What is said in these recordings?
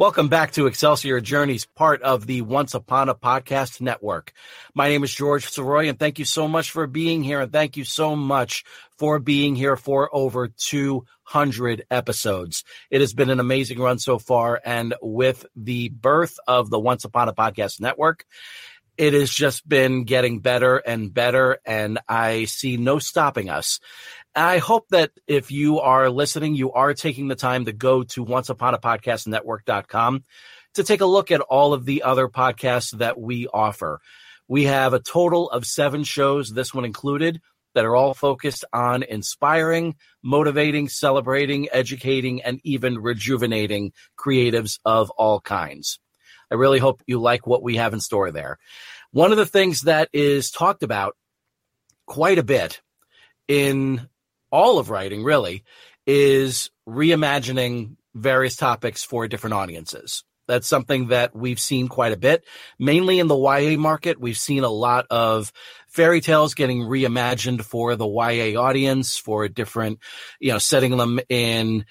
Welcome back to Excelsior Journeys, part of the Once Upon a Podcast Network. My name is George Sirois, and thank you so much for being here. And thank you so much for being here for over 200 episodes. It has been an amazing run so far. And with the birth of the Once Upon a Podcast Network, it has just been getting better and better. And I see no stopping us. I hope that if you are listening, you are taking the time to go to onceuponapodcastnetwork.com to take a look at all of the other podcasts that we offer. We have a total of seven shows, this one included, that are all focused on inspiring, motivating, celebrating, educating, and even rejuvenating creatives of all kinds. I really hope you like what we have in store there. One of the things that is talked about quite a bit in all of writing really is reimagining various topics for different audiences. That's something that we've seen quite a bit, mainly in the YA market. We've seen a lot of fairy tales getting reimagined for the YA audience for a different, you know, setting them in,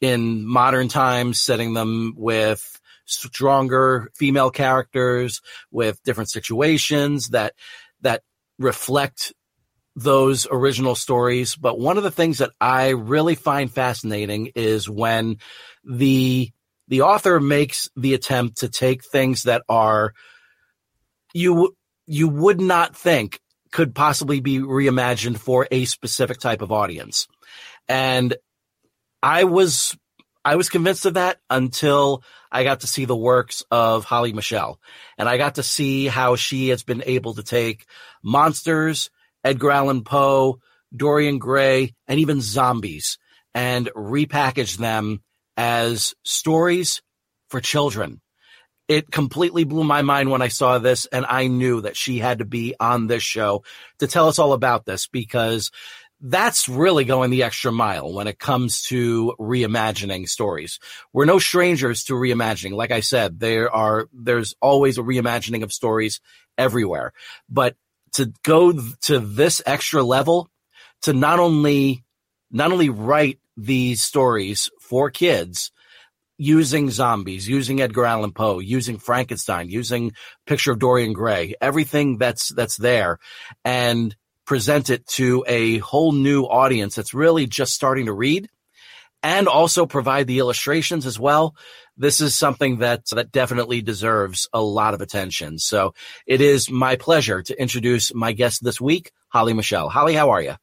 in modern times, setting them with stronger female characters with different situations that, that reflect those original stories. But one of the things that I really find fascinating is when the the author makes the attempt to take things that are you you would not think could possibly be reimagined for a specific type of audience. And I was I was convinced of that until I got to see the works of Holly Michele. And I got to see how she has been able to take monsters, Edgar Allan Poe, Dorian Gray, and even zombies and repackaged them as stories for children. It completely blew my mind when I saw this, and I knew that she had to be on this show to tell us all about this because that's really going the extra mile when it comes to reimagining stories. We're no strangers to reimagining. Like I said, there are, there's always a reimagining of stories everywhere, but to go to this extra level to not only, not only write these stories for kids using zombies, using Edgar Allan Poe, using Frankenstein, using picture of Dorian Gray, everything that's, that's there and present it to a whole new audience that's really just starting to read and also provide the illustrations as well. This is something that, that definitely deserves a lot of attention. So it is my pleasure to introduce my guest this week, Holly Michele. Holly, how are you?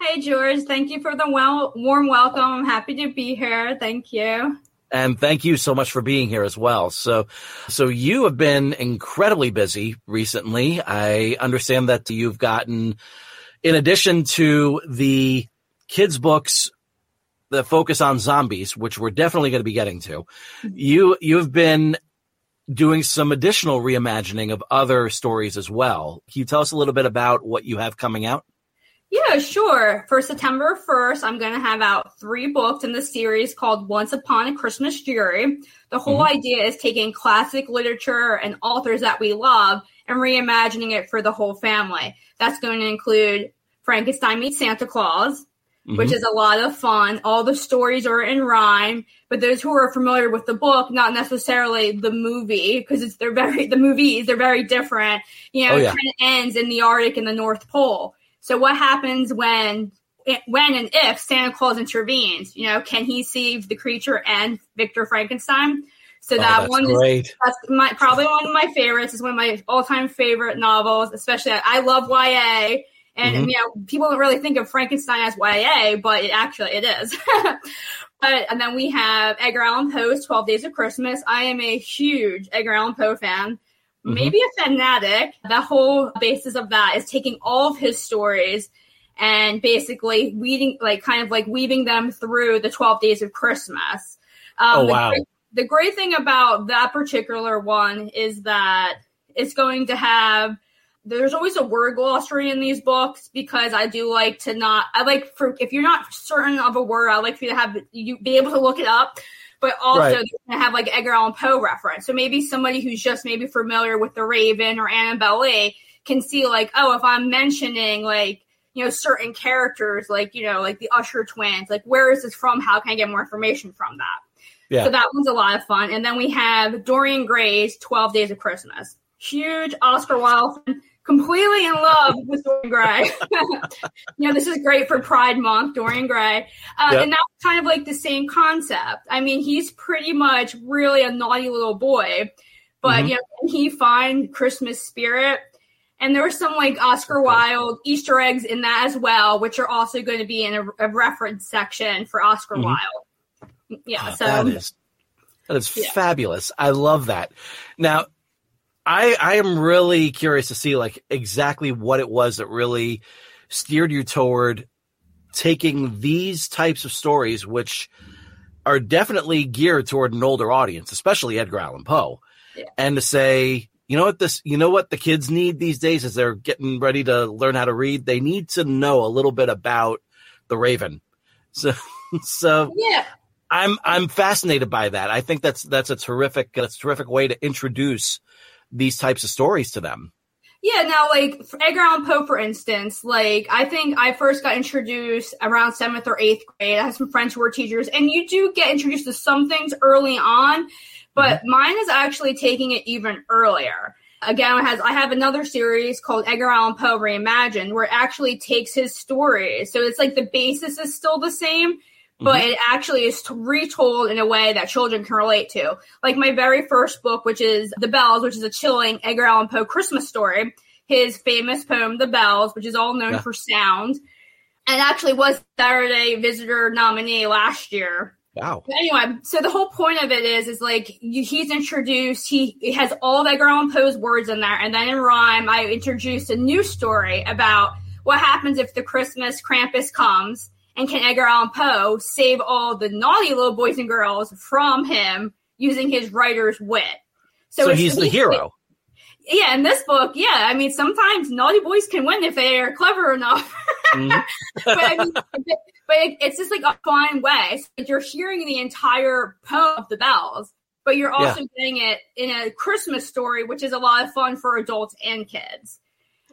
Hey, George. Thank you for the well, warm welcome. I'm happy to be here. Thank you. And thank you so much for being here as well. So, so you have been incredibly busy recently. I understand that you've gotten, in addition to the kids books that focus on zombies, which we're definitely going to be getting to, you, you've been doing some additional reimagining of other stories as well. Can you tell us a little bit about what you have coming out? Yeah, sure. For September 1st, I'm going to have out three books in the series called Once Upon a Christmas Jury. The whole mm-hmm. idea is taking classic literature and authors that we love and reimagining it for the whole family. That's going to include Frankenstein meets Santa Claus, mm-hmm. which is a lot of fun. All the stories are in rhyme, but those who are familiar with the book, not necessarily the movie, because it's they're very the movies they're very different. You know, oh, yeah. it kind of ends in the Arctic and the North Pole. So what happens when when and if Santa Claus intervenes? You know, can he save the creature and Victor Frankenstein? So oh, that one great. is that's my probably one of my favorites. Is one of my all time favorite novels. Especially I love YA, and mm-hmm. you know people don't really think of Frankenstein as YA, but it actually it is. but and then we have Edgar Allan Poe's Twelve Days of Christmas. I am a huge Edgar Allan Poe fan. maybe a fanatic. The whole basis of that is taking all of his stories and basically weaving, like kind of like weaving them through the 12 days of Christmas. Um, Oh, the wow. great- the great thing about that particular one is that it's going to have there's always a word glossary in these books because I do like to not I like for if you're not certain of a word, I like for you to have you be able to look it up. But also Right. gonna have like Edgar Allan Poe reference. So maybe somebody who's just maybe familiar with the Raven or Annabel Lee can see like, oh, if I'm mentioning like you know certain characters like you know like the Usher twins, like where is this from? How can I get more information from that? Yeah. So that one's a lot of fun. And then we have Dorian Gray's 12 Days of Christmas. Huge Oscar Wilde completely in love with Dorian Gray. you know, this is great for Pride Month, Dorian Gray. Uh, Yep. And that's kind of like the same concept. I mean, he's pretty much really a naughty little boy, but, Mhm. you know, he find Christmas spirit? And there were some like Oscar Wilde Easter eggs in that as well, which are also going to be in a, a reference section for Oscar Mhm. Wilde. Yeah, Oh, so that is that is Yeah. fabulous. I love that. Now, I I am really curious to see like exactly what it was that really steered you toward taking these types of stories, which are definitely geared toward an older audience, especially Edgar Allan Poe, Yeah. and to say, you know what this, you know what the kids need these days as they're getting ready to learn how to read. They need to know a little bit about the Raven. So, so yeah, I'm I'm fascinated by that. I think that's that's a terrific that's a terrific way to introduce these types of stories to them. Yeah, now like Edgar Allan Poe, for instance, like I think I first got introduced around seventh or eighth grade. I had some friends who were teachers, and you do get introduced to some things early on, but mm-hmm. mine is actually taking it even earlier. Again, has I have another series called Edgar Allan Poe Reimagined, where it actually takes his stories. So it's like the basis is still the same, but mm-hmm. it actually is retold in a way that children can relate to. Like my very first book, which is The Bells, which is a chilling Edgar Allan Poe Christmas story. His famous poem, The Bells, which is all known Yeah. for sound, and actually was Saturday Visitor nominee last year. Wow. But anyway, so the whole point of it is, is like you, he's introduced. He it has all of Edgar Allan Poe's words in there, and then in rhyme, I introduced a new story about what happens if the Christmas Krampus comes, and can Edgar Allan Poe save all the naughty little boys and girls from him using his writer's wit? So, it's- he's the hero. Yeah, in this book, yeah, I mean, sometimes naughty boys can win if they are clever enough. Mhm. but I mean, but it, it's just like a fine way. It's like you're hearing the entire poem of the bells, but you're also getting it in a Christmas story, which is a lot of fun for adults and kids.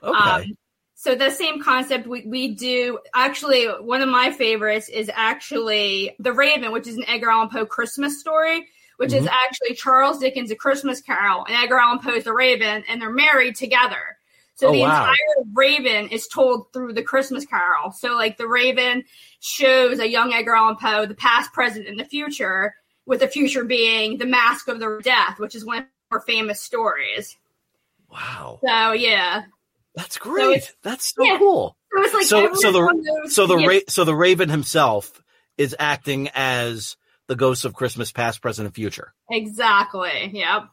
Okay. Um, so the same concept we, we do actually one of my favorites is actually The Raven, which is an Edgar Allan Poe Christmas story, which is Mhm. actually Charles Dickens' A Christmas Carol and Edgar Allan Poe's The Raven, and they're married together. So Oh, the wow. entire Raven is told through the Christmas Carol. So like the Raven shows a young Edgar Allan Poe, the past, present, and the future, with the future being the Mask of the Death, which is one of our famous stories. wow. So yeah, That's great. That's so yeah. cool. it was like so so the so the Ra- so the Raven himself is acting as the ghost of Christmas past, present, and future. exactly. Yep.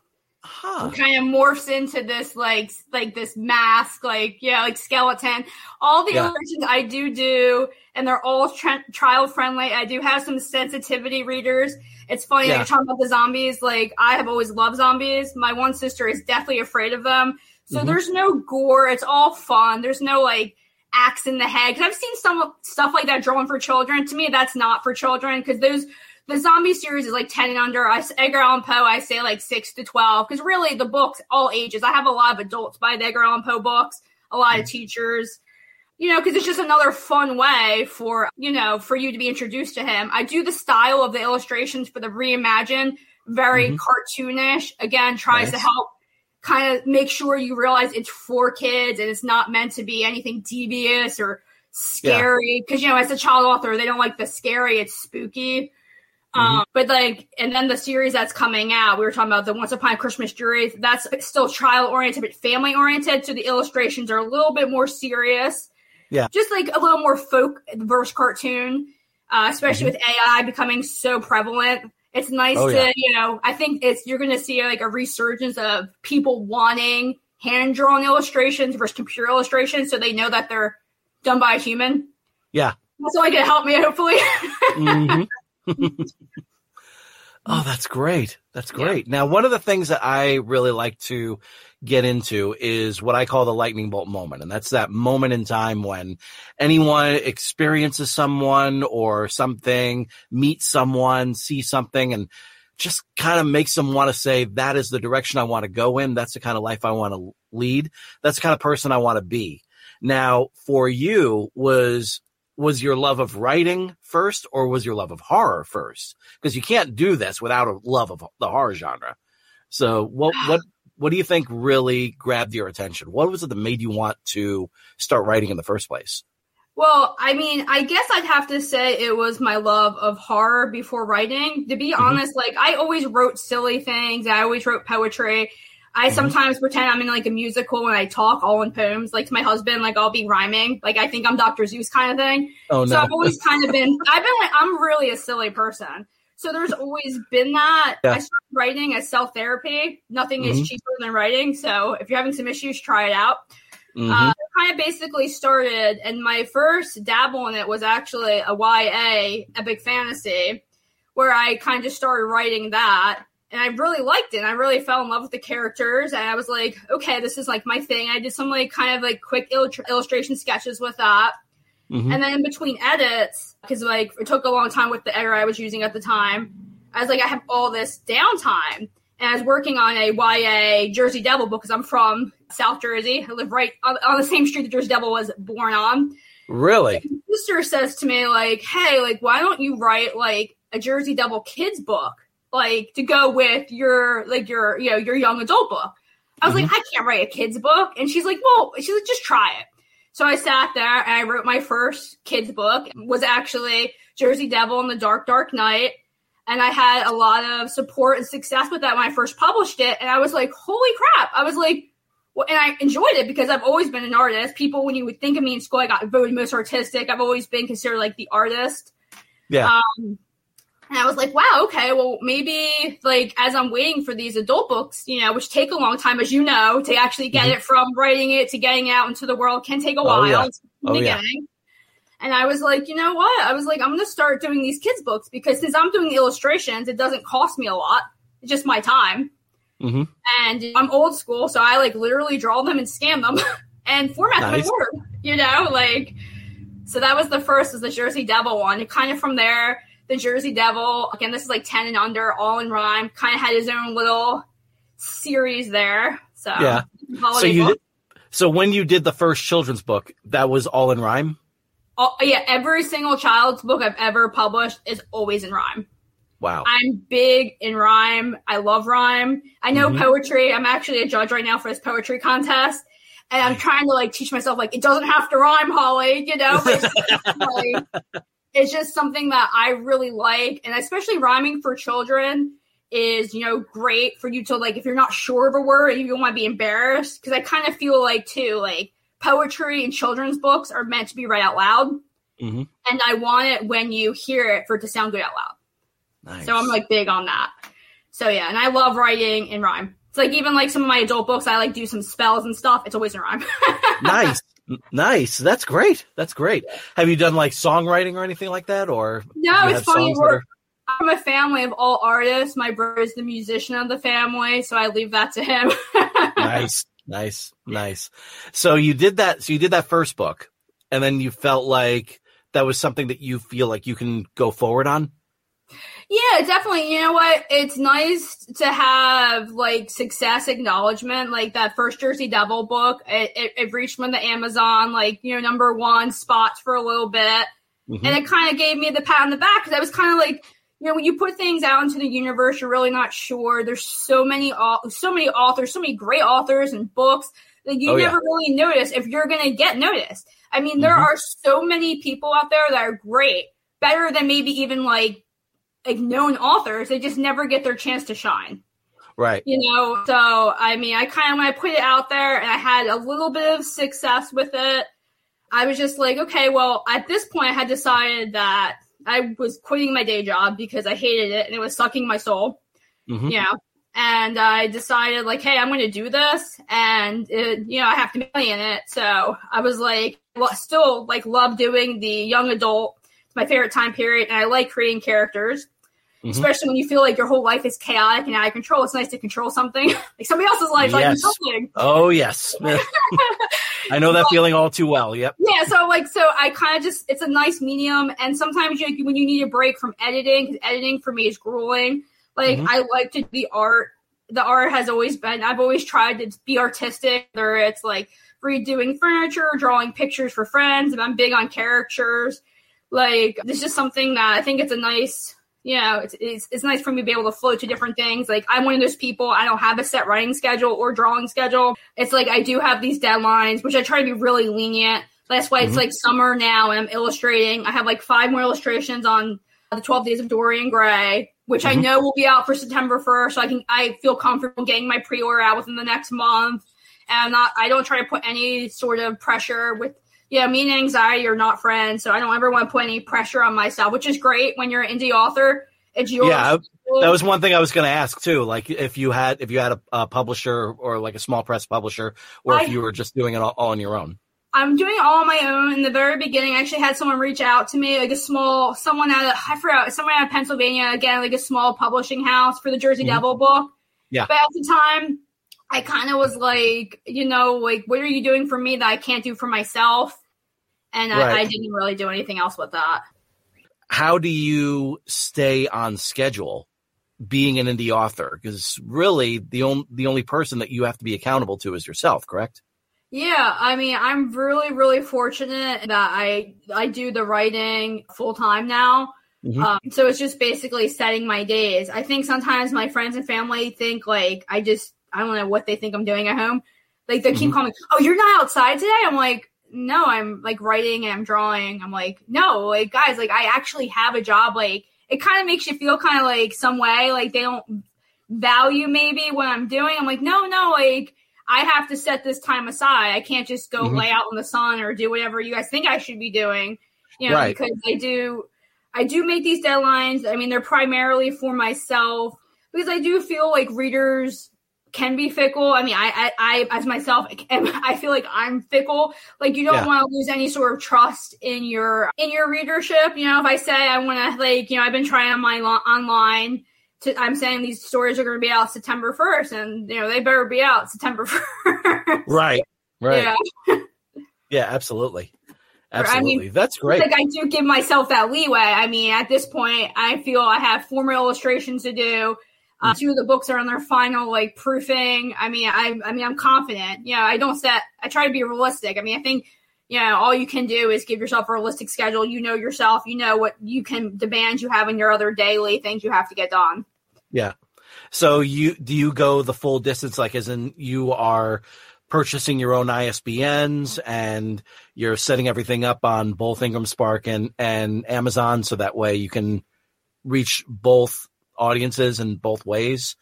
Huh. kind of morphs into this like like this mask like yeah like skeleton all the Yeah. illustrations i do do and they're all tra- child friendly i do have some sensitivity readers it's funny Yeah. you're talking about the zombies like i have always loved zombies my one sister is deathly afraid of them so Mhm. there's no gore it's all fun there's no like axe in the head because i've seen some stuff like that drawn for children to me that's not for children because those the zombie series is like 10 and under. I, Edgar Allan Poe, I say like 6 to 12. Because really, the books, all ages. I have a lot of adults buy the Edgar Allan Poe books, a lot of teachers, you know, because it's just another fun way for, you know, for you to be introduced to him. I do the style of the illustrations for the Reimagine, very Mhm. cartoonish. Again, tries to help kind of make sure you realize it's for kids and it's not meant to be anything devious or scary. Because, you know, as a child author, they don't like the scary, it's spooky. Um, but like, and then the series that's coming out, we were talking about the Once Upon a Christmas Jury. That's still child oriented, but family oriented. So the illustrations are a little bit more serious. Yeah. Just like a little more folk verse cartoon, uh, especially with AI becoming so prevalent. It's nice Oh, to, yeah. you know, I think it's you're going to see like a resurgence of people wanting hand drawn illustrations versus computer illustrations, so they know that they're done by a human. Yeah. That's only going to help me, hopefully. Mhm. oh, that's great. That's great. Now, one of the things that I really like to get into is what I call the lightning bolt moment. And that's that moment in time when anyone experiences someone or something, meets someone, see something, and just kind of makes them want to say, that is the direction I want to go in. That's the kind of life I want to lead. That's the kind of person I want to be. Now, for you, was was your love of writing first or was your love of horror first? Because you can't do this without a love of the horror genre. So what what what do you think really grabbed your attention? What was it that made you want to start writing in the first place? Well, I mean, I guess I'd have to say it was my love of horror before writing. To be Mhm. honest, like I always wrote silly things. I always wrote poetry. I Mhm. sometimes pretend I'm in like a musical when I talk all in poems. Like to my husband, like I'll be rhyming. Like I think I'm Dr. Seuss kind of thing. Oh no. So. I've always kind of been, I've been like, I'm really a silly person. So there's always been that. Yeah. I started writing as self therapy. Nothing Mhm. is cheaper than writing. So if you're having some issues, try it out. Mhm. Uh, kind of basically started, and my first dabble in it was actually a YA epic fantasy, where I kind of just started writing that, and I really liked it. And I really fell in love with the characters, and I was like, okay, this is like my thing. I did some like kind of like quick illustr- illustration sketches with that, Mhm. and then in between edits, because like it took a long time with the editor I was using at the time, I was like, I have all this downtime. And I was working on a YA Jersey Devil book because I'm from South Jersey. I live right on, on the same street that Jersey Devil was born on. Really? My sister says to me, like, hey, like, why don't you write like a Jersey Devil kids book? Like to go with your like your you know your young adult book. I was like, I can't write a kids book. And she's like, well, she's like, just try it. So I sat there and I wrote my first kids book. It was actually Jersey Devil and the Dark Dark Night. And I had a lot of support and success with that when I first published it. And I was like, holy crap. I was like, well, and I enjoyed it because I've always been an artist. People, when you would think of me in school, I got voted most artistic. I've always been considered like the artist. Yeah. Um, and I was like, wow, okay, well, maybe like as I'm waiting for these adult books, you know, which take a long time, as you know, to actually get it from writing it to getting out into the world can take a Mm-hmm. Oh, while. yeah. The Oh, yeah. And I was like, you know what? I was like, I'm going to start doing these kids' books because since I'm doing the illustrations, it doesn't cost me a lot. It's just my time. Mhm. And I'm old school, so I like literally draw them and scan them and format them in Word. You know, like so that was the first was the Jersey Devil one. And kind of from there, the Jersey Devil, again, this is like 10 and under, all in rhyme, kind of had his own little series there. So Yeah. So you did, so when you did the first children's book, that was all in rhyme? Oh, yeah, every single child's book I've ever published is always in rhyme. Wow. I'm big in rhyme. I love rhyme. I know Mhm. poetry. I'm actually a judge right now for this poetry contest. And I'm trying to like teach myself like it doesn't have to rhyme, Holly, you know? But it's, just, like, it's just something that I really like. And especially rhyming for children is, you know, great for you to like if you're not sure of a word and you don't want to be embarrassed. Cause I kind of feel like too, like poetry and children's books are meant to be read out loud. Mhm. And I want it when you hear it for it to sound good out loud. Nice. So I'm like big on that. So yeah, and I love writing in rhyme. It's like even like some of my adult books, I like do some spells and stuff. It's always in rhyme. nice. Nice. That's great. That's great. Have you done like songwriting or anything like that? Or no, it's funny. Are- I'm a family of all artists. My brother is the musician of the family, so I leave that to him. nice, nice, nice. So you did that. So you did that first book, and then you felt like that was something that you feel like you can go forward on. Yeah, definitely. You know what? It's nice to have like success acknowledgement. Like that first Jersey Devil book, it, it, it reached on the Amazon, like, you know, number one spots for a little bit. Mhm. And it kind of gave me the pat on the back because I was kind of like, you know, when you put things out into the universe, you're really not sure. There's so many, so many authors, so many great authors and books that you Oh, yeah. never really notice if you're going to get noticed. I mean, there Mhm. are so many people out there that are great, better than maybe even like like known authors. They just never get their chance to shine. Right. You know, so I mean, I kind of when I put it out there and I had a little bit of success with it, I was just like, okay, well, at this point, I had decided that I was quitting my day job because I hated it and it was sucking my soul. Mhm. You know, and I decided like, hey, I'm going to do this, and it, you know, I have to money in it. So I was like, well, still like love doing the young adult. It's my favorite time period, and I like creating characters. Mhm. Especially when you feel like your whole life is chaotic and out of control, it's nice to control something like somebody else's life, like something. Oh yes, I know that feeling all too well. Yep. Yeah, so like, so I kind of just, it's a nice medium. And sometimes you, when you need a break from editing, because editing for me is grueling, like, Mhm. I like to the art. The art has always been, I've always tried to be artistic, whether it's like redoing furniture, drawing pictures for friends, and I'm big on caricatures. Like, it's just something that I think it's a nice, you know, it's, it's, it's nice for me to be able to flow to different things. Like, I'm one of those people, I don't have a set writing schedule or drawing schedule. It's like I do have these deadlines, which I try to be really lenient. That's why it's Mhm. like summer now and I'm illustrating. I have like five more illustrations on the 12 Days of Dorian Gray, which I Mhm. know will be out for September 1st. So I can, I feel comfortable getting my pre-order out within the next month. And I'm not, I don't try to put any sort of pressure with, yeah, me and anxiety are not friends. So I don't ever want to put any pressure on myself, which is great when you're an indie author. It's yours. Yeah, That was one thing I was going to ask too. Like if you had if you had a, a publisher or like a small press publisher, or if you were just doing it all, all on your own. I'm doing it all on my own. In the very beginning, I actually had someone reach out to me, like a small, someone out of, I forgot, someone out of Pennsylvania, again, like a small publishing house for the Jersey Mhm. Devil book. Yeah. But at the time, I kind of was like, you know, like, what are you doing for me that I can't do for myself? And I, Right. I didn't really do anything else with that. How do you stay on schedule being an indie author? Because really, the only the only person that you have to be accountable to is yourself. Correct? Yeah, I mean, I'm really, really fortunate that I I do the writing full time now. Mhm. Um, so it's just basically setting my days. I think sometimes my friends and family think like I just I don't know what they think I'm doing at home. Like they keep Mhm. calling me, "Oh, you're not outside today?" I'm like, "No, I'm like writing and I'm drawing." I'm like, "No, like guys, like I actually have a job." Like it kind of makes you feel kind of like some way like they don't value maybe what I'm doing. I'm like, "No, no, like I have to set this time aside. I can't just go Mhm. lay out in the sun or do whatever you guys think I should be doing." You know, Right. because I do I do make these deadlines. I mean, they're primarily for myself because I do feel like readers can be fickle. I mean, I, I, I as myself, I feel like I'm fickle. Like you don't Yeah. want to lose any sort of trust in your in your readership. You know, if I say I want to, like, you know, I've been trying on my lo- online. To, I'm saying these stories are going to be out September 1st, and you know they better be out September 1st. Right. Right. Yeah. Yeah. absolutely. Or, I mean, Absolutely. That's great. Like I do give myself that leeway. I mean, at this point, I feel I have four more illustrations to do. Uh, two of the books are on their final like proofing. I mean, I, I mean, I'm confident. Know, I don't set. I try to be realistic. I mean, I think you know all you can do is give yourself a realistic schedule. You know yourself. You know what you can demands you have in your other daily things you have to get done. Yeah. So you do you go the full distance, like as in you are purchasing your own ISBNs and you're setting everything up on both Ingram Spark and, and Amazon so that way you can reach both audiences in both ways.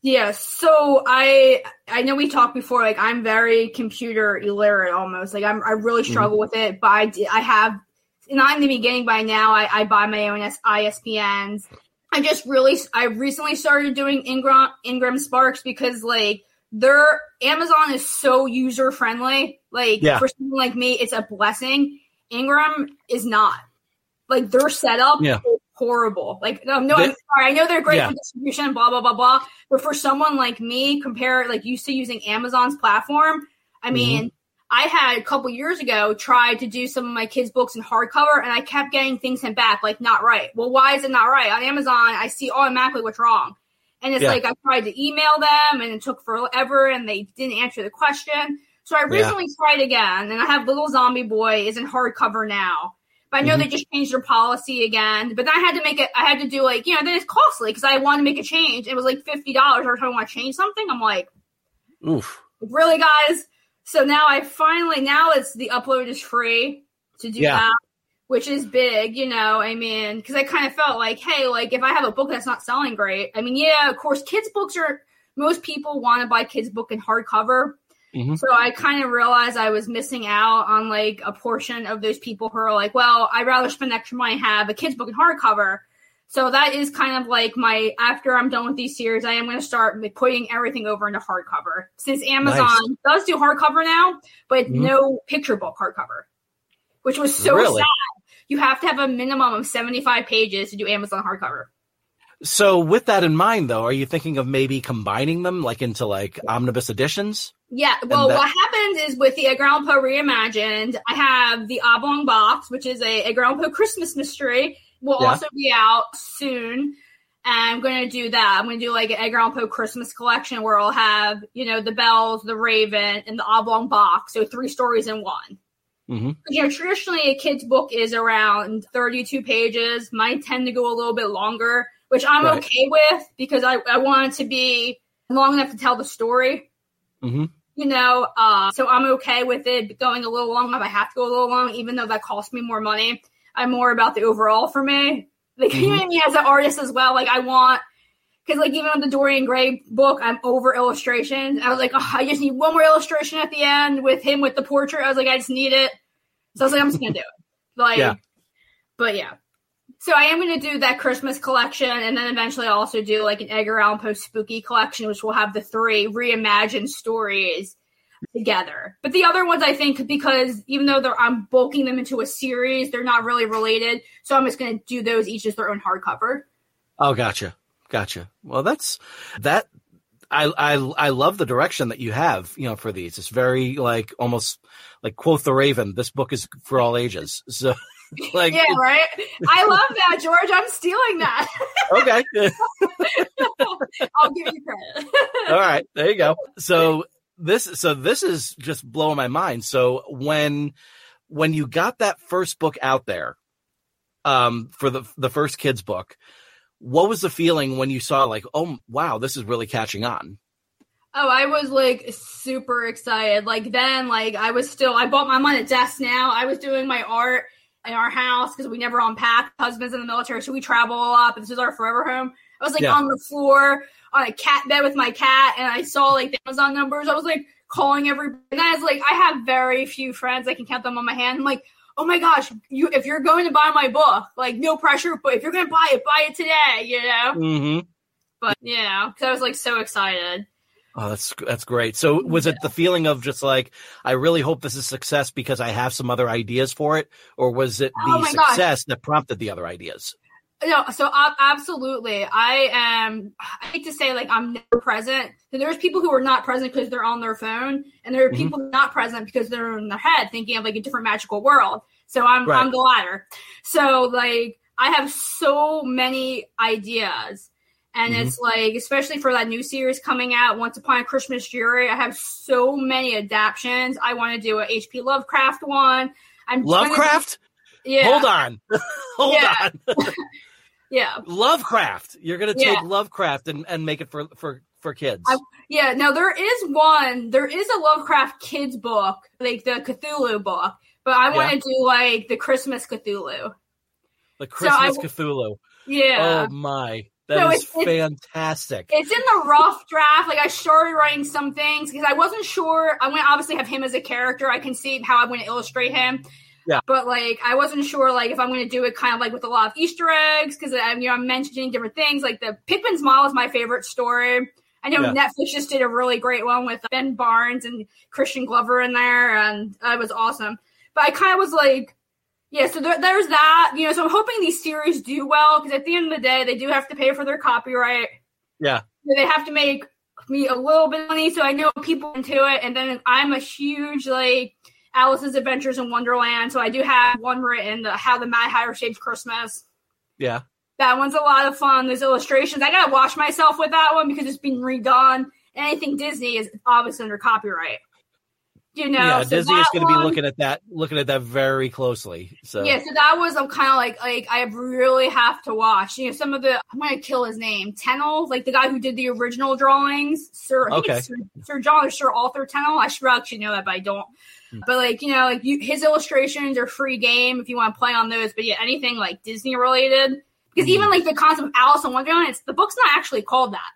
Yeah, so I I know we talked before. Like I'm very computer illiterate almost. Like I'm I really mm-hmm. struggle with it. But I I have not in the beginning. By now, I, I buy my own S- ISBNs. I just really I recently started doing Ingram Ingram Sparks because like their Amazon is so user friendly. Like Yeah. for someone like me, it's a blessing. Ingram is not. Like their setup Yeah. Horrible. Like no, no, I'm sorry. I know they're great Yeah. for distribution, blah blah blah blah. But for someone like me, compare like used to using Amazon's platform, I mm-hmm. mean, I had a couple years ago tried to do some of my kids' books in hardcover, and I kept getting things sent back like not right. Well, why is it not right on Amazon? I see automatically what's wrong, and it's Yeah. like I tried to email them, and it took forever, and they didn't answer the question. So I Yeah. recently tried again, and I have Little Zombie Boy is in hardcover now. But I know Mhm. they just changed their policy again. But then I had to make it. I had to do like you know. Then it's costly because I wanted to make a change. It was like fifty dollars every time I want to change something. I'm like, Oof. really, guys? So now I finally now it's the upload is free to do Yeah. that, which is big. You know, I mean, because I kind of felt like, hey, like if I have a book that's not selling great, I mean, yeah, of course, kids books are most people want to buy kids book in hardcover. Mhm. So I kind of realized I was missing out on like a portion of those people who are like, well, I'd rather spend extra money and have a kid's book in hardcover. So that is kind of like my after I'm done with these series, I am going to start putting everything over into hardcover. Since Amazon does do hardcover now, but Mhm. no picture book hardcover, which was so Really? sad. You have to have a minimum of 75 pages to do Amazon hardcover. So with that in mind, though, are you thinking of maybe combining them like into like omnibus editions? Yeah, well, that- what happens is with the Poe reimagined, I have the Oblong Box, which is a Poe Christmas mystery, will Yeah. also be out soon. And I'm going to do that. I'm going to do like an Edgar Allan Poe Christmas collection where I'll have, you know, the bells, the raven, and the oblong box. So three stories in one. Mhm. You know, traditionally a kid's book is around 32 pages. Mine tend to go a little bit longer, which I'm Right. okay with because I, I want it to be long enough to tell the story hmm you know uh so i'm okay with it going a little long if i have to go a little long even though that costs me more money. I'm more about the overall for me. Like you know what I mean as an artist as well like i want because like even with the dorian gray book i'm over illustrations i was like oh, i just need one more illustration at the end with him with the portrait. I was like i just need it. So i was like i'm just gonna do it. Like Yeah. but yeah so I am going to do that Christmas collection, and then eventually I'll also do like an Edgar Allan Poe spooky collection, which will have the three reimagined stories together. But the other ones, I think, because even though I'm bulking them into a series, they're not really related. So I'm just going to do those each as their own hardcover. Oh, gotcha, gotcha. Well, that's that. I I I love the direction that you have, you know, for these. It's very like almost like quote the Raven. This book is for all ages. So, like, yeah, right. I love that, George. I'm stealing that. okay, I'll give you credit. all right, there you go. So this, so this is just blowing my mind. So when when you got that first book out there, um, for the the first kids book, what was the feeling when you saw like, oh wow, this is really catching on? Oh, I was like super excited. Like then, like I was still. I bought. I'm on a desk now. I was doing my art in our house because we never unpack. Husband's in the military, so we travel a lot. But this is our forever home. I was like Yeah. on the floor on a cat bed with my cat, and I saw like the Amazon numbers. I was like calling everybody. And I was like, I have very few friends. I can count them on my hand. I'm like, oh my gosh, you if you're going to buy my book, like no pressure, but if you're going to buy it, buy it today. You know. Mm-hmm. But yeah, because I was like so excited. Oh, that's that's great. So was it the feeling of just like I really hope this is success because I have some other ideas for it, or was it the Oh my gosh. success that prompted the other ideas? No, so uh, absolutely. I am. I hate to say like I'm never present. There's people who are not present because they're on their phone, and there are Mhm. people not present because they're in their head thinking of like a different magical world. So I'm Right. I'm the latter. So like I have so many ideas, and Mhm. it's like especially for that new series coming out, Once Upon a Christmas Jury. I have so many adaptions. I want to do a H.P. Lovecraft one. I'm Lovecraft? yeah. Hold on, hold Yeah. on. Yeah. Lovecraft. You're gonna take Yeah. Lovecraft and, and make it for for for kids. I- Yeah, now there is one. There is a Lovecraft kids book, like the Cthulhu book, but I want to do like the Christmas Cthulhu. the I Christmas w- Cthulhu. Yeah, Oh my, that No, is it's- fantastic. it's in the rough draft. Like I started writing some things because I wasn't sure. I want to obviously have him as a character. I can see how I'm going to illustrate him. Yeah. But like I wasn't sure like if I'm going to do it kind of like with a lot of Easter eggs because I'm uh, you know I'm mentioning different things. Like the Pickman's Model is my favorite story. I know Yeah. Netflix just did a really great one with uh, Ben Barnes and Crispin Glover in there, and it was awesome. But I kind of was like, yeah, so there, there's that, you know. So I'm hoping these series do well because at the end of the day, they do have to pay for their copyright. Yeah. They have to make me a little bit of money, so I know people into it. And then I'm a huge like Alice's Adventures in Wonderland, so I do have one written, the How the Mad Hatter Saved Christmas. Yeah. That one's a lot of fun. Those illustrations, I gotta wash myself with that one because it's been redone. Anything Disney is obviously under copyright. You know, yeah, so Disney is going to be looking at that, looking at that very closely. So yeah, so that was I'm kind of like like I really have to watch. You know, some of the I'm gonna kill his name, Tenniel, like the guy who did the original drawings, Sir. Okay. Sir, Sir John or Sir Arthur Tenniel. I should actually know that, but I don't. Hmm. But like you know, like you, his illustrations are free game if you want to play on those. But yeah, anything like Disney related, because Hmm. even like the concept of Alice in Wonderland, it's the book's not actually called that.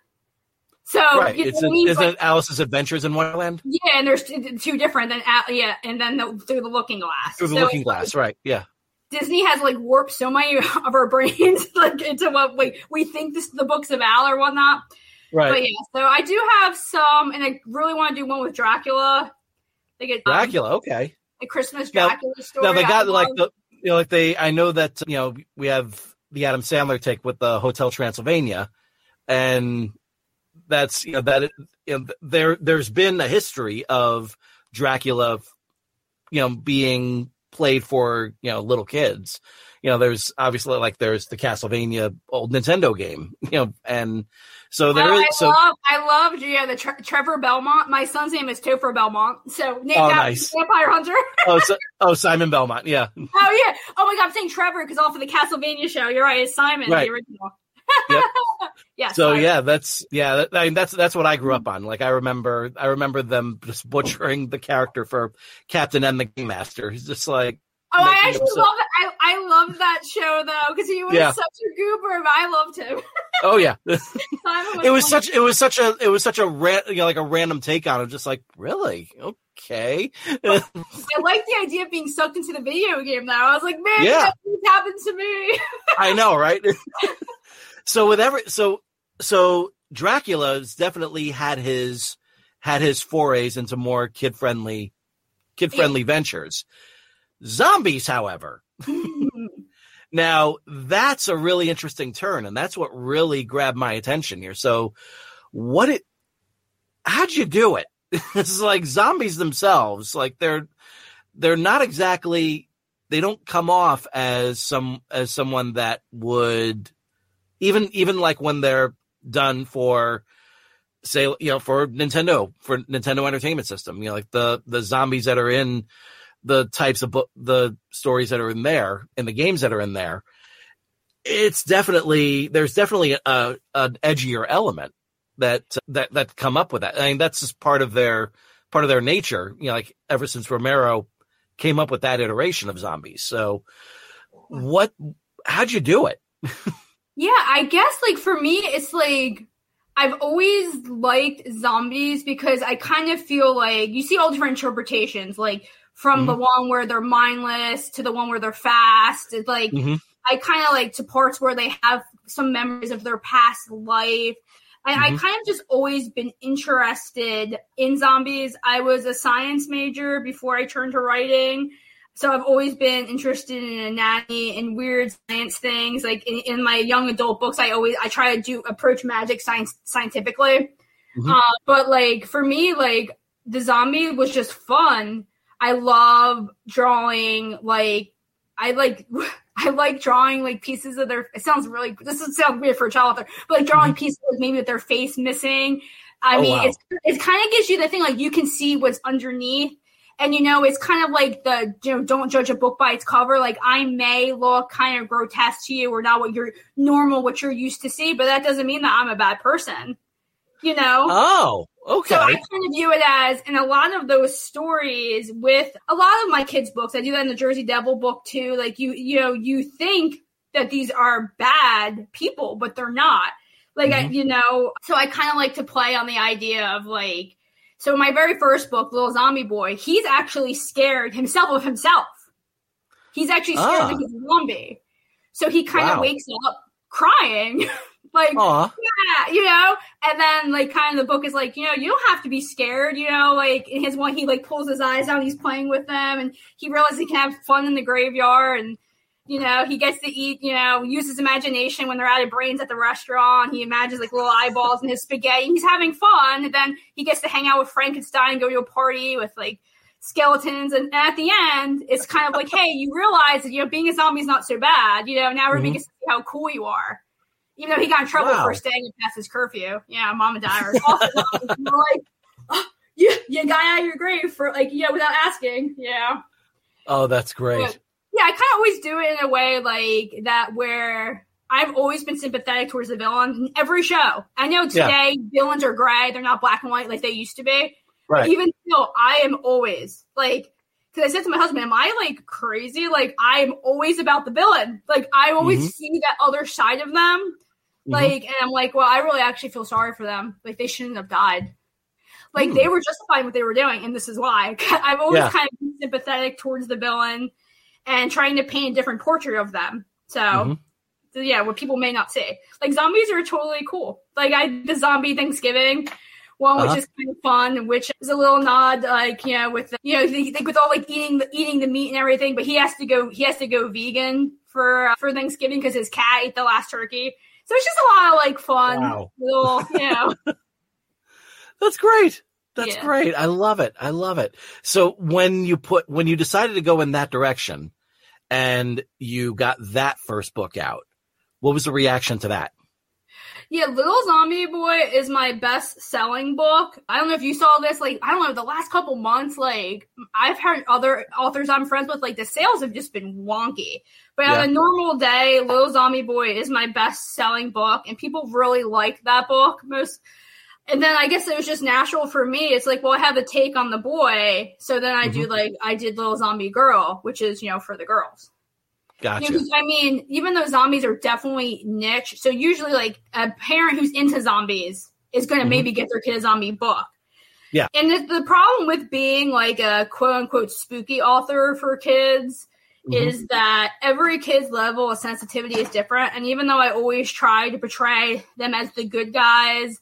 So right. you know It's what mean? isn't But- it Alice's Adventures in Wonderland? yeah, and there's two, two different than uh, yeah, and then the, through the Looking Glass. Through the So Looking Glass, right? Yeah. Disney has like warped so many of our brains like into what we we think this the books of Al or whatnot. Right. But yeah, so I do have some, and I really want to do one with Dracula. A, um, Dracula. Okay. a Christmas Now- Dracula story. Now they got like the you know like they I know that you know we have the Adam Sandler take with the Hotel Transylvania, and that's you know that it, you know there there's been a history of Dracula, you know being played for you know little kids. You know, there's obviously like there's the Castlevania old Nintendo game, you know, and so there Oh, is I so love, I love, yeah, the Tre- Trevor Belmont. My son's name is Topher Belmont. So, Nick, Oh, that- nice. Vampire Hunter. oh so, oh Simon Belmont, yeah, oh yeah. Oh my god, I'm saying Trevor because off of the Castlevania show. You're right. It's Simon, Right. the original. Yep. yeah. So Simon. yeah, that's yeah, that, I mean, that's that's what I grew up on. Like I remember, I remember them just butchering the character for Captain N: The Game Master. He's just like, Oh, I actually so- love it. I, I love that show though because he was Yeah. such a goober, but I loved him. oh yeah, it was such it was such a it was such a ra- you know, like a random take on it. Just like really okay, I like the idea of being sucked into the video game. Now I was like, man, Yeah. happened to me. I know, right? So with every so so Dracula's definitely had his had his forays into more kid friendly kid friendly ventures. Zombies, however, now that's a really interesting turn, and that's what really grabbed my attention here. So, what it? How'd you do it? it's like zombies themselves, like they're they're not exactly they don't come off as some as someone that would even even like when they're done for say you know for Nintendo for Nintendo Entertainment System you know like the the zombies that are in the types of book the stories that are in there and the games that are in there it's definitely there's definitely a an edgier element that that that come up with that. I mean that's just part of their part of their nature you know like ever since Romero came up with that iteration of zombies. So what how'd you do it Yeah, I guess like for me, it's like I've always liked zombies because I kind of feel like you see all different interpretations, like from the one where they're mindless to the one where they're fast. It's like Mhm. I kind of like to parts where they have some memories of their past life. I, I Mhm. kind of just always been interested in zombies. I was a science major before I turned to writing. So I've always been interested in anatomy and weird science things. Like in, in my young adult books, I always I try to do approach magic science scientifically. Mhm. Uh, but like for me, like the zombie was just fun. I love drawing like I like I like drawing like pieces of their. It sounds really. This would sound weird for a child author, but like drawing pieces like maybe with their face missing. I Mm-hmm. Oh, mean, wow. it's it kind of gives you the thing like you can see what's underneath, and you know it's kind of like the you know don't judge a book by its cover. Like I may look kind of grotesque to you or not what you're normal, what you're used to see, but that doesn't mean that I'm a bad person. You know. Oh, okay. So I kind of view it as in a lot of those stories with a lot of my kids' books. I do that in the Jersey Devil book too. Like you, you know, you think that these are bad people, but they're not. Like I, mm-hmm. you know, so I kind of like to play on the idea of like. So my very first book, Little Zombie Boy, he's actually scared himself of himself. He's actually scared Ah. that he's a zombie. So he kind of Wow. wakes up crying, like Aw. yeah, you know, and then like kind of the book is like, you know, you don't have to be scared, you know, like in his one he like pulls his eyes out, he's playing with them, and he realizes he can have fun in the graveyard, and you know, he gets to eat, you know, use his imagination when they're out of brains at the restaurant. He imagines like little eyeballs in his spaghetti. He's having fun, and then he gets to hang out with Frankenstein and go to a party with like skeletons. And at the end it's kind of like hey you realize that you know being a zombie is not so bad. You know now we're making mm-hmm. see how cool you are. Even though he got in trouble Wow. for staying past his curfew. Yeah mom and dad are like oh, you, you got out of your grave for like yeah, without asking. Yeah. Oh, that's great. But, yeah i kind of always do it in a way like that where I've always been sympathetic towards the villain in every show. I know today villains are gray; they're not black and white like they used to be. Right. Even still, I am always like, because I said to my husband, "Am I like crazy? Like I'm always about the villain. Like I always Mhm. see that other side of them. Like, and I'm like, well, I really actually feel sorry for them. Like, they shouldn't have died. Like, they were justifying what they were doing, and this is why. I've always Yeah. kind of been sympathetic towards the villain and trying to paint a different portrait of them. So, Mhm. so yeah, what people may not see. Like, zombies are totally cool. Like, I the zombie Thanksgiving one, which Uh-huh. is kind of fun, which is a little nod, like you know, with the, you know, the, like with all like eating the eating the meat and everything. But he has to go, he has to go vegan for uh, for Thanksgiving because his cat ate the last turkey. So it's just a lot of like fun, Wow. little, you know. That's great. That's Yeah. great. I love it. I love it. So when you put when you decided to go in that direction and you got that first book out, what was the reaction to that? Yeah, Little Zombie Boy is my best selling book. I don't know if you saw this, like, I don't know, the last couple months, like, I've heard other authors I'm friends with, like, the sales have just been wonky. But Yeah. on a normal day, Little Zombie Boy is my best selling book, and people really like that book. Most, and then I guess it was just natural for me. It's like, well, I have a take on the boy, so then I do, like, I did Little Zombie Girl, which is, you know, for the girls. Gotcha. You know, I mean, even though zombies are definitely niche, so usually like a parent who's into zombies is going to Mhm. maybe get their kid a zombie book. Yeah. And the, the problem with being like a quote unquote spooky author for kids Mhm. is that every kid's level of sensitivity is different. And even though I always try to portray them as the good guys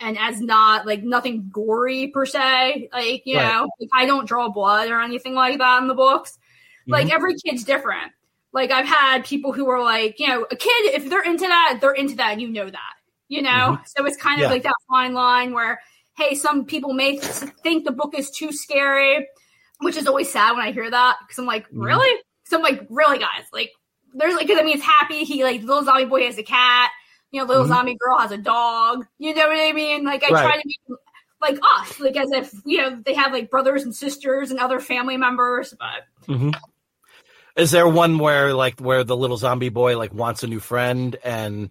and as not like nothing gory per se, like, you Right. know, like, I don't draw blood or anything like that in the books. Like Mhm. every kid's different. Like I've had people who are like, you know, a kid if they're into that, they're into that. And you know that, you know. So it's kind of Mm-hmm. Yeah. like that fine line where, hey, some people may th- think the book is too scary, which is always sad when I hear that because I'm like, Mhm. really? So I'm like, really, guys? Like, there's like, because I mean, it's happy. He like little zombie boy has a cat. You know, little Mhm. zombie girl has a dog. You know what I mean? Like I Right. try to make like us, like as if you know they have like brothers and sisters and other family members, but. hmm Is there one where like where the little zombie boy like wants a new friend and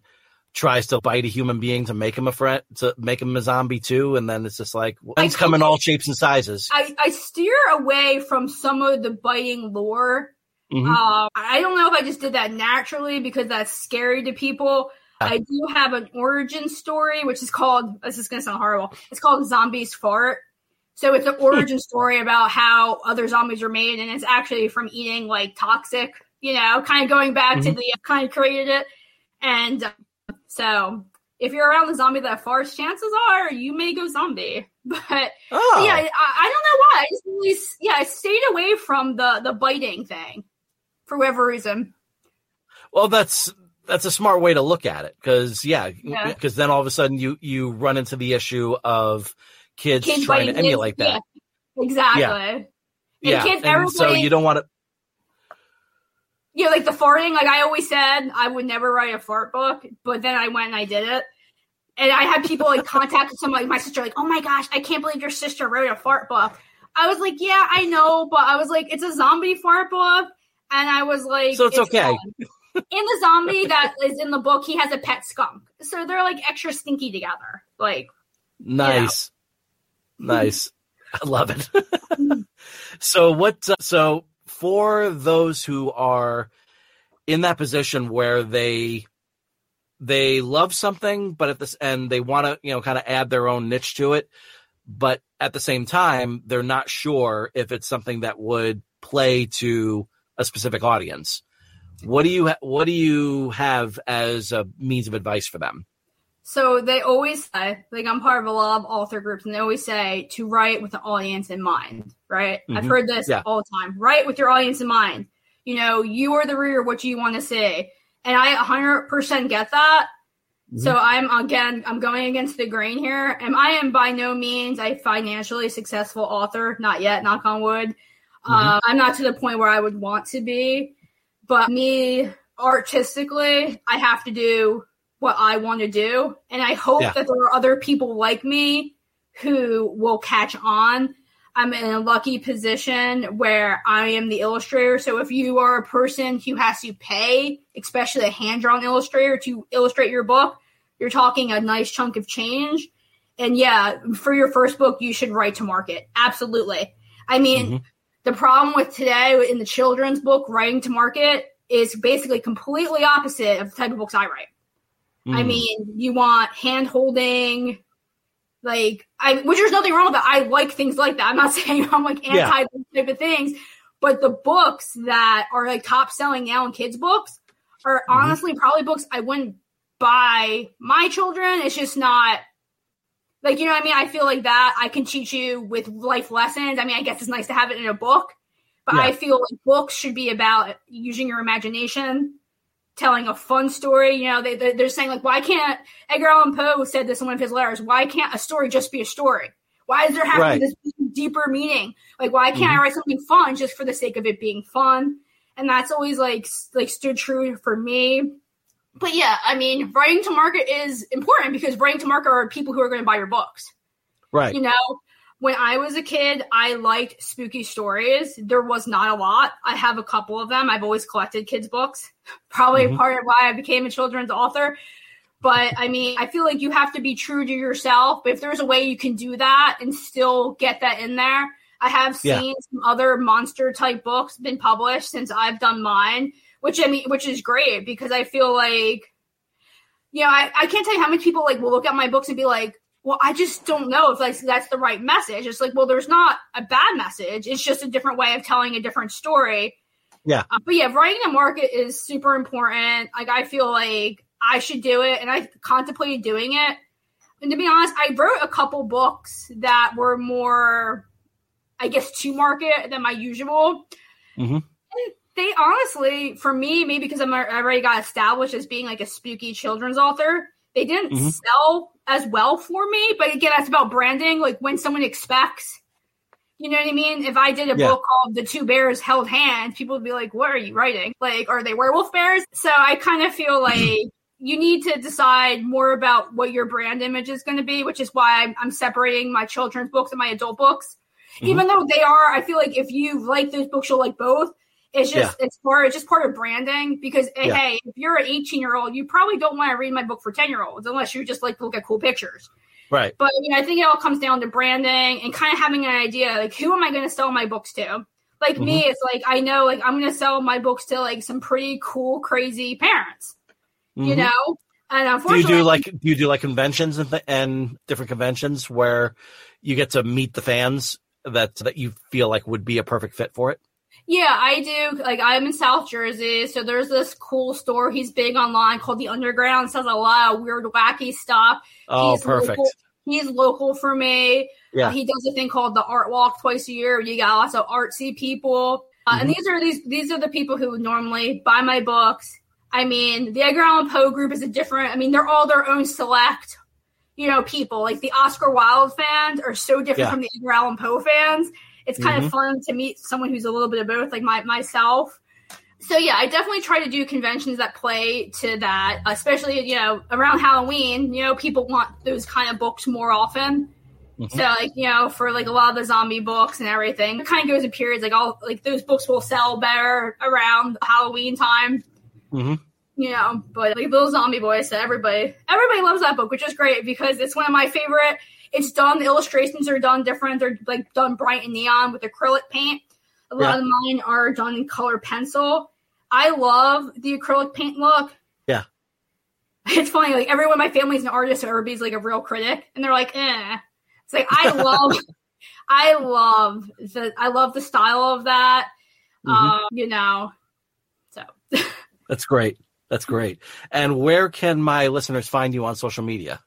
tries to bite a human being to make him a friend to make him a zombie too, and then it's just like ones come in all shapes and sizes. I, I steer away from some of the biting lore. Mhm. Um, I don't know if I just did that naturally because that's scary to people. I do have an origin story, which is called, this is going to sound horrible. It's called Zombies Fart. So it's an origin story about how other zombies are made, and it's actually from eating like toxic, you know, kind of going back to Mhm. the kind of created it. And uh, so if you're around the zombie that farts, chances are you may go zombie. But Oh, yeah, I, I don't know why. I just really, yeah, I stayed away from the the biting thing for whatever reason. well, that's that's a smart way to look at it because yeah, Yeah. because then all of a sudden you you run into the issue of kids, Kids trying to emulate kids, that. yeah, exactly. Yeah, kids, and so you don't want to. Yeah, like the farting. Like I always said, I would never write a fart book, but then I went and I did it. And I had people like contact some like my sister, like, "Oh my gosh, I can't believe your sister wrote a fart book." I was like, "Yeah, I know," but I was like, "It's a zombie fart book," and I was like, So it's okay. In the zombie that is in the book, he has a pet skunk, so they're like extra stinky together. Like, Nice, nice. I love it. so what? Uh, so for those who are in that position where they they love something, but at this and they want to you know kind of add their own niche to it, but at the same time they're not sure if it's something that would play to a specific audience. What do you ha- what do you have as a means of advice for them? So they always say, like I'm part of a lot of author groups, and they always say to write with the audience in mind, right? I've Mhm. heard this Yeah. all the time. Write with your audience in mind. You know, you are the reader, what do you want to say? And I 100% get that. So I'm again, I'm going against the grain here, and I am by no means a financially successful author. Not yet, knock on wood. Uh, I'm not to the point where I would want to be, but me artistically, I have to do what I want to do, and I hope Yeah. that there are other people like me who will catch on. I'm in a lucky position where I am the illustrator. So if you are a person who has to pay, especially a hand drawn illustrator, to illustrate your book, you're talking a nice chunk of change. And yeah, for your first book, you should write to market. Absolutely. I mean, Mhm. The problem with today in the children's book, writing to market, is basically completely opposite of the type of books I write. I Mm. mean, you want hand holding, like I, which there's nothing wrong with that. I like things like that. I'm not saying I'm like anti Yeah. those type of things, but the books that are like top selling now in kids books are Mhm. honestly probably books I wouldn't buy my children. It's just not like you know what I mean. I feel like that I can teach you with life lessons. I mean, I guess it's nice to have it in a book, but Yeah. I feel like books should be about using your imagination telling a fun story. You know, they, they they're saying like, why can't Edgar Allan Poe said this in one of his letters? Why can't a story just be a story? Why is there having Right. this deeper meaning? Like, why can't Mhm. I write something fun just for the sake of it being fun? And that's always like like stood true for me. But yeah, I mean, writing to market is important because writing to market are people who are going to buy your books. Right. You know, when I was a kid, I liked spooky stories. There was not a lot. I have a couple of them. I've always collected kids' books. Probably Mhm. part of why I became a children's author. But I mean, I feel like you have to be true to yourself. But if there's a way you can do that and still get that in there, I have Yeah. seen some other monster type books been published since I've done mine, which I mean, which is great because I feel like, you know, I, I can't tell you how many people like will look at my books and be like, well, I just don't know if like that's the right message. It's like, well, there's not a bad message. It's just a different way of telling a different story. Yeah. Uh, but yeah, writing a market is super important. Like I feel like I should do it, and I contemplated doing it. And to be honest, I wrote a couple books that were more, I guess, to market than my usual. Mhm. They honestly, for me, maybe because I'm I already got established as being like a spooky children's author, they didn't Mhm. sell as well for me. But again, that's about branding. Like when someone expects, you know what I mean? If I did a Yeah. book called The Two Bears Held Hands, people would be like, "What are you writing? Like, are they werewolf bears?" So I kind of feel like you need to decide more about what your brand image is going to be, which is why I'm, I'm separating my children's books and my adult books. Mhm. Even though they are, I feel like if you like those books, you'll like both. It's just it's part it's just part of branding because eh, Yeah. hey, if you're an 18 year old, you probably don't want to read my book for 10 year olds unless you just like to look at cool pictures. Right. But you know, I think it all comes down to branding and kind of having an idea like who am I going to sell my books to? Like me, Mm-hmm. it's like I know like I'm going to sell my books to like some pretty cool, crazy parents. You Mhm. know, and Do you do like do you do like conventions and th- and different conventions where you get to meet the fans that that you feel like would be a perfect fit for it? Yeah, I do. Like I'm in South Jersey, so there's this cool store. He's big online called the Underground. Sells a lot of weird, wacky stuff. Oh, He's perfect. Local, he's local for me. Yeah. Uh, he does a thing called the Art Walk twice a year. You got lots of artsy people, uh, and Mhm. these are these these are the people who would normally buy my books. I mean, the Edgar Allan Poe group is a different. I mean, they're all their own select, you know, people. Like the Oscar Wilde fans are so different Yeah. from the Edgar Allan Poe fans. It's kind Mhm. of fun to meet someone who's a little bit of both, like my myself. So yeah, I definitely try to do conventions that play to that, especially you know around Halloween. You know, people want those kind of books more often. Mhm. So like you know, for like a lot of the zombie books and everything, it kind of goes in periods. Like all like those books will sell better around Halloween time. Mhm. You know, but like Little Zombie Boy said, everybody everybody loves that book, which is great because it's one of my favorite. It's done. The illustrations are done different. They're like done bright and neon with acrylic paint. A lot Yeah. of mine are done in color pencil. I love the acrylic paint look. Yeah. It's funny, like everyone in my family's an artist, so everybody's like a real critic, and they're like, eh. It's like I love, I love the, I love the style of that. Mhm. Um, you know, so That's great. That's great. And where can my listeners find you on social media?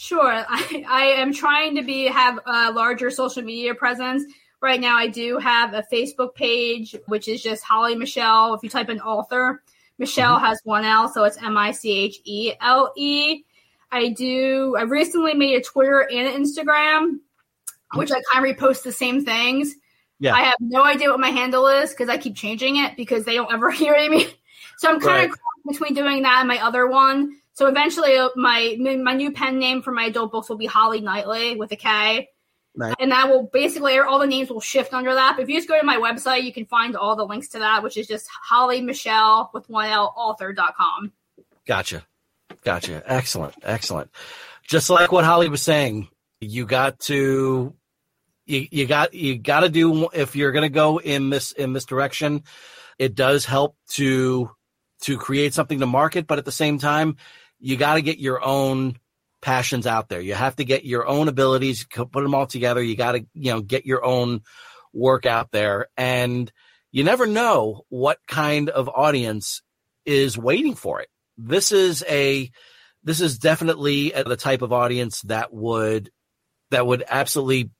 Sure. I, I am trying to be have a larger social media presence. Right now I do have a Facebook page, which is just Holly Michele. If you type in author, Michele mm-hmm. has one L, so it's M I C H E L E. I do I recently made a Twitter and an Instagram, oh. which I kind of repost the same things. Yeah. I have no idea what my handle is because I keep changing it because they don't ever hear me. So I'm kind Right. of between doing that and my other one. So eventually, uh, my my new pen name for my adult books will be Holly Knightley with a K, Nice. and that will basically all the names will shift under that. But if you just go to my website, you can find all the links to that, which is just Holly Michele with one L author.com. Gotcha. Gotcha. Excellent. Excellent. Just like what Holly was saying, you got to you, you got you got to do if you're going to go in this in this direction, it does help to to create something to market, but at the same time, you got to get your own passions out there. You have to get your own abilities, put them all together. You got to, you know, get your own work out there. And you never know what kind of audience is waiting for it. This is a, this is definitely uh, the type of audience that would, that would absolutely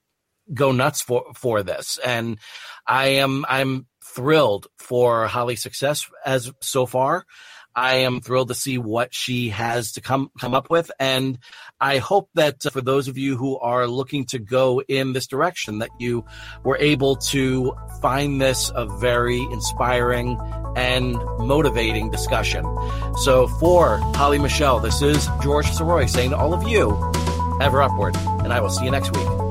go nuts for, for this. And I am, I'm thrilled for Holly's success as so far. I am thrilled to see what she has to come come up with, and I hope that uh, for those of you who are looking to go in this direction, that you were able to find this a very inspiring and motivating discussion. So, for Holly Michele, this is George Sirois saying to all of you, ever upward, and I will see you next week.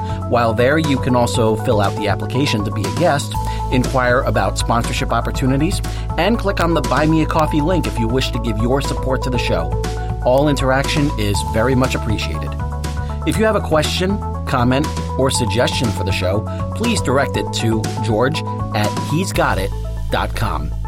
While there, you can also fill out the application to be a guest, inquire about sponsorship opportunities, and click on the Buy Me a Coffee link if you wish to give your support to the show. All interaction is very much appreciated. If you have a question, comment, or suggestion for the show, please direct it to george at he'sgotit.com.